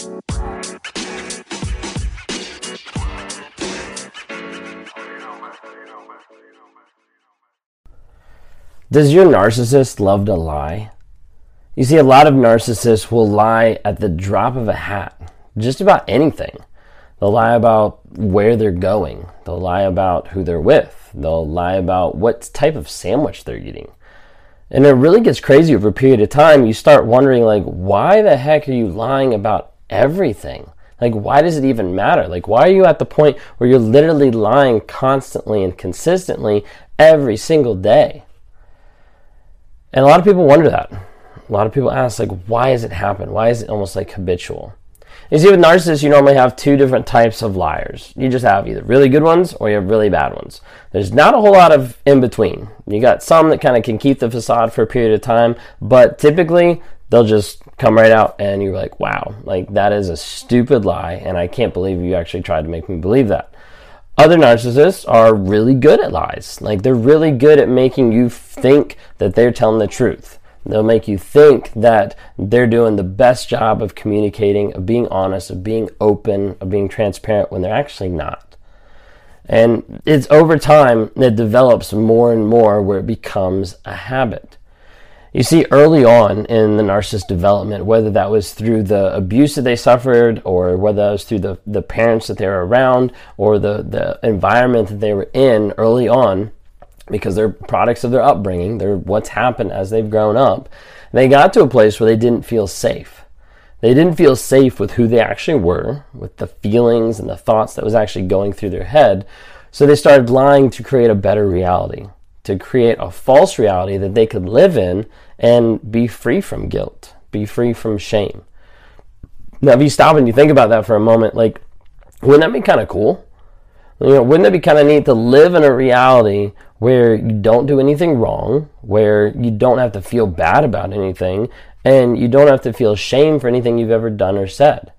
Does your narcissist love to lie? You see, a lot of narcissists will lie at the drop of a hat, just about anything. They'll lie about where they're going. They'll lie about who they're with. They'll lie about what type of sandwich they're eating. And it really gets crazy over a period of time. You start wondering, like, why the heck are you lying about everything? Like, why does it even matter? Like, why are you at the point where you're literally lying constantly and consistently every single day? And a lot of people wonder that. A lot of people ask, like, why does it happen? Why is it almost like habitual? You see, with narcissists, you normally have two different types of liars. You just have either really good ones or you have really bad ones. There's not a whole lot of in between. You got some that kind of can keep the facade for a period of time, but typically they'll just come right out and you're like, wow, like that is a stupid lie, and I can't believe you actually tried to make me believe that. Other narcissists are really good at lies. Like they're really good at making you think that they're telling the truth. They'll make you think that they're doing the best job of communicating, of being honest, of being open, of being transparent when they're actually not. And it's over time that develops more and more where it becomes a habit. You see, early on in the narcissist development, whether that was through the abuse that they suffered, or whether that was through the, the parents that they were around, or the, the environment that they were in early on, because they're products of their upbringing, they're what's happened as they've grown up, they got to a place where they didn't feel safe. They didn't feel safe with who they actually were, with the feelings and the thoughts that was actually going through their head. So they started lying to create a better reality to create a false reality that they could live in and be free from guilt, be free from shame. Now, if you stop and you think about that for a moment, like, wouldn't that be kind of cool? You know, wouldn't it be kind of neat to live in a reality where you don't do anything wrong, where you don't have to feel bad about anything, and you don't have to feel shame for anything you've ever done or said?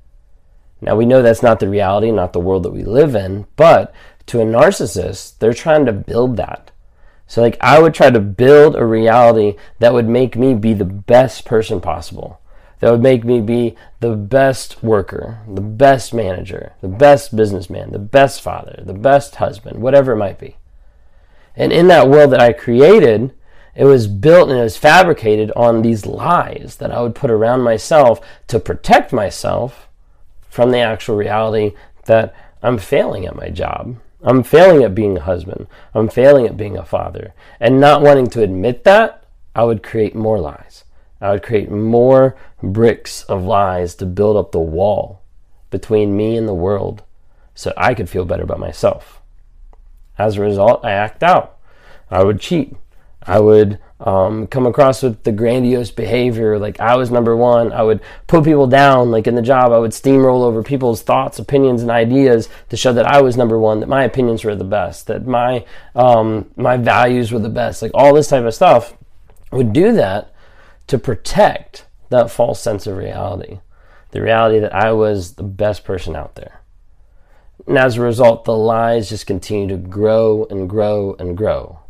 Now, we know that's not the reality, not the world that we live in, but to a narcissist, they're trying to build that. So, like, I would try to build a reality that would make me be the best person possible. That would make me be the best worker, the best manager, the best businessman, the best father, the best husband, whatever it might be. And in that world that I created, it was built and it was fabricated on these lies that I would put around myself to protect myself from the actual reality that I'm failing at my job I'm failing at being a husband. I'm failing at being a father. And not wanting to admit that, I would create more lies. I would create more bricks of lies to build up the wall between me and the world so I could feel better about myself. As a result, I act out. I would cheat. I would um, come across with the grandiose behavior, like I was number one. I would put people down, like in the job, I would steamroll over people's thoughts, opinions, and ideas to show that I was number one, that my opinions were the best, that my um, my values were the best, like all this type of stuff. Would do that to protect that false sense of reality, the reality that I was the best person out there. And as a result, the lies just continue to grow and grow and grow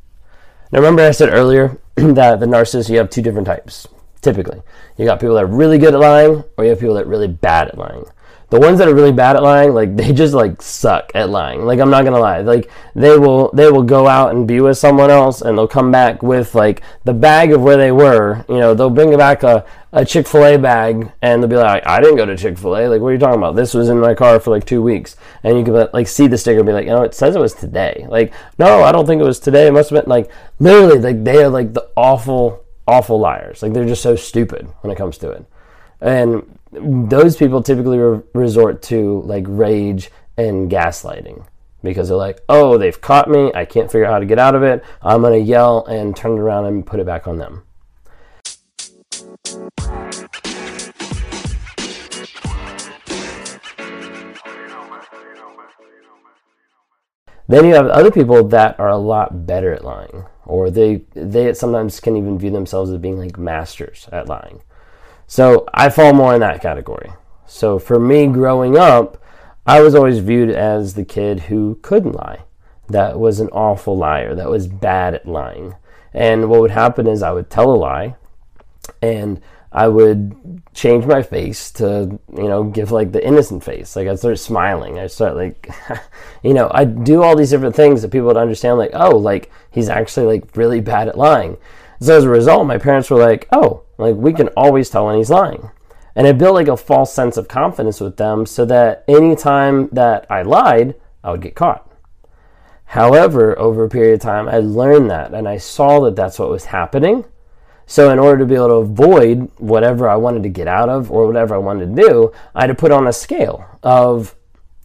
now, remember I said earlier that the narcissist, you have two different types, typically. You got people that are really good at lying, or you have people that are really bad at lying the ones that are really bad at lying like they just like suck at lying. Like i'm not gonna lie. Like they will they will go out and be with someone else and they'll come back with like the bag of where they were. You know they'll bring back a, a chick-fil-a bag and they'll be like i didn't go to chick-fil-a. Like what are you talking about? This was in my car for like two weeks. And you can like see the sticker and be like you know it says it was today. Like no i don't think it was today. It must have been like literally like they are like the awful awful liars. Like they're just so stupid when it comes to it. And those people typically re- resort to like rage and gaslighting because they're like, oh, they've caught me. I can't figure out how to get out of it. I'm going to yell and turn it around and put it back on them. Then you have other people that are a lot better at lying, or they they sometimes can even view themselves as being like masters at lying. So I fall more in that category. So for me growing up, I was always viewed as the kid who couldn't lie. That was an awful liar, that was bad at lying. And what would happen is I would tell a lie and I would change my face to, you know, give like the innocent face. Like I'd start smiling. I'd start like, you know, I'd do all these different things that people would understand like, oh, like he's actually like really bad at lying. So as a result, my parents were like, oh, like we can always tell when he's lying. And it built like a false sense of confidence with them so that anytime that I lied, I would get caught. However, over a period of time, I learned that and I saw that that's what was happening. So, in order to be able to avoid whatever I wanted to get out of or whatever I wanted to do, I had to put on a scale of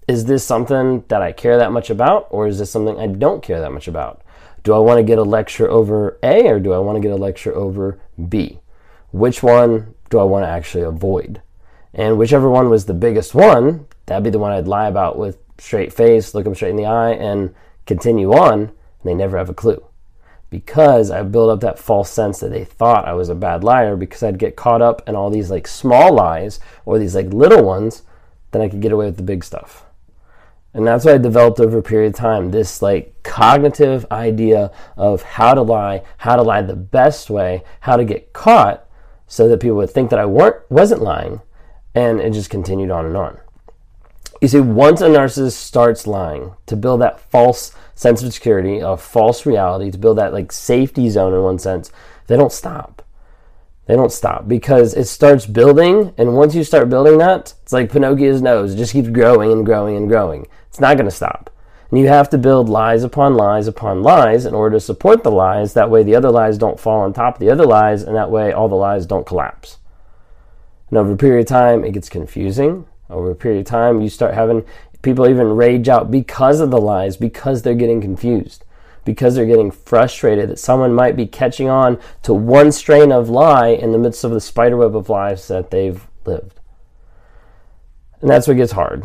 is this something that I care that much about or is this something I don't care that much about? Do I want to get a lecture over A or do I want to get a lecture over B? Which one do I want to actually avoid? And whichever one was the biggest one, that'd be the one I'd lie about with straight face, look them straight in the eye, and continue on. And they never have a clue. Because I built up that false sense that they thought I was a bad liar because I'd get caught up in all these like small lies or these like little ones, then I could get away with the big stuff. And that's what I developed over a period of time this like cognitive idea of how to lie, how to lie the best way, how to get caught so that people would think that I weren't wasn't lying, and it just continued on and on. You see, once a narcissist starts lying to build that false sense of security, a false reality, to build that like safety zone in one sense, they don't stop. They don't stop because it starts building, and once you start building that, it's like Pinocchio's nose. It just keeps growing and growing and growing. It's not going to stop. And you have to build lies upon lies upon lies in order to support the lies. That way, the other lies don't fall on top of the other lies, and that way, all the lies don't collapse. And over a period of time, it gets confusing. Over a period of time, you start having people even rage out because of the lies, because they're getting confused, because they're getting frustrated that someone might be catching on to one strain of lie in the midst of the spiderweb of lies that they've lived. And that's what gets hard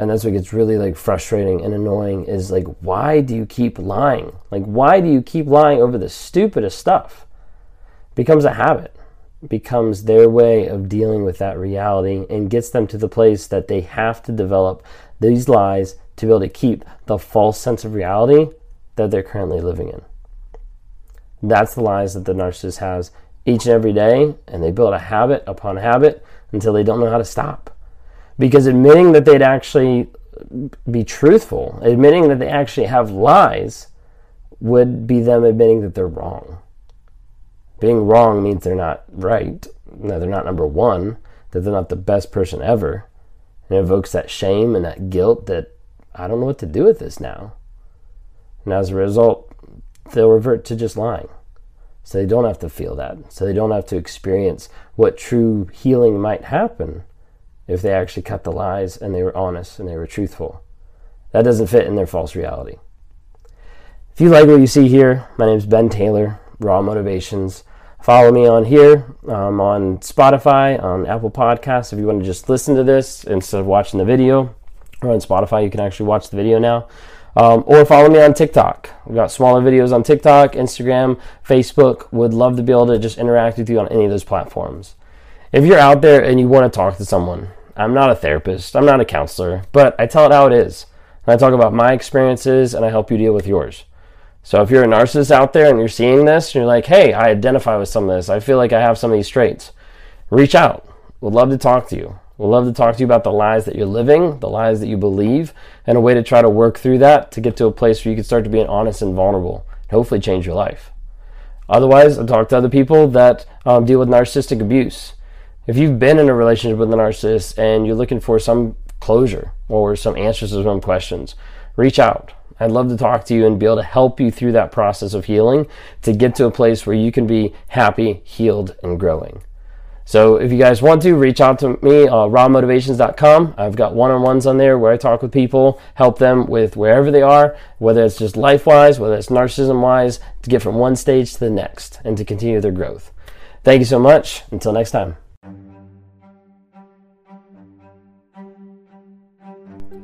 and that's what gets really like frustrating and annoying is like why do you keep lying? Like why do you keep lying over the stupidest stuff? Becomes a habit. It becomes their way of dealing with that reality and gets them to the place that they have to develop these lies to be able to keep the false sense of reality that they're currently living in. That's the lies that the narcissist has each and every day and they build a habit upon habit until they don't know how to stop because admitting that they'd actually be truthful, admitting that they actually have lies, would be them admitting that they're wrong. Being wrong means they're not right, that they're not number one, that they're not the best person ever. And it evokes that shame and that guilt that I don't know what to do with this now. And as a result, they'll revert to just lying. So they don't have to feel that. So they don't have to experience what true healing might happen if they actually cut the lies and they were honest and they were truthful. That doesn't fit in their false reality. If you like what you see here, my name is Ben Taylor, Raw Motivations. Follow me on here, um, on Spotify, on Apple Podcasts. If you want to just listen to this instead of watching the video, or on Spotify, you can actually watch the video now. Um, or follow me on TikTok. We've got smaller videos on TikTok, Instagram, Facebook. Would love to be able to just interact with you on any of those platforms. If you're out there and you want to talk to someone, I'm not a therapist, I'm not a counselor, but I tell it how it is. And I talk about my experiences and I help you deal with yours. So if you're a narcissist out there and you're seeing this, and you're like, hey, I identify with some of this, I feel like I have some of these traits, reach out. We'd love to talk to you. We'd love to talk to you about the lies that you're living, the lies that you believe, and a way to try to work through that to get to a place where you can start to be honest and vulnerable and hopefully change your life. Otherwise, I talk to other people that um, deal with narcissistic abuse if you've been in a relationship with a narcissist and you're looking for some closure or some answers to some questions, reach out. I'd love to talk to you and be able to help you through that process of healing to get to a place where you can be happy, healed, and growing. So if you guys want to, reach out to me, uh, rawmotivations.com. I've got one-on-ones on there where I talk with people, help them with wherever they are, whether it's just life-wise, whether it's narcissism-wise, to get from one stage to the next and to continue their growth. Thank you so much. Until next time.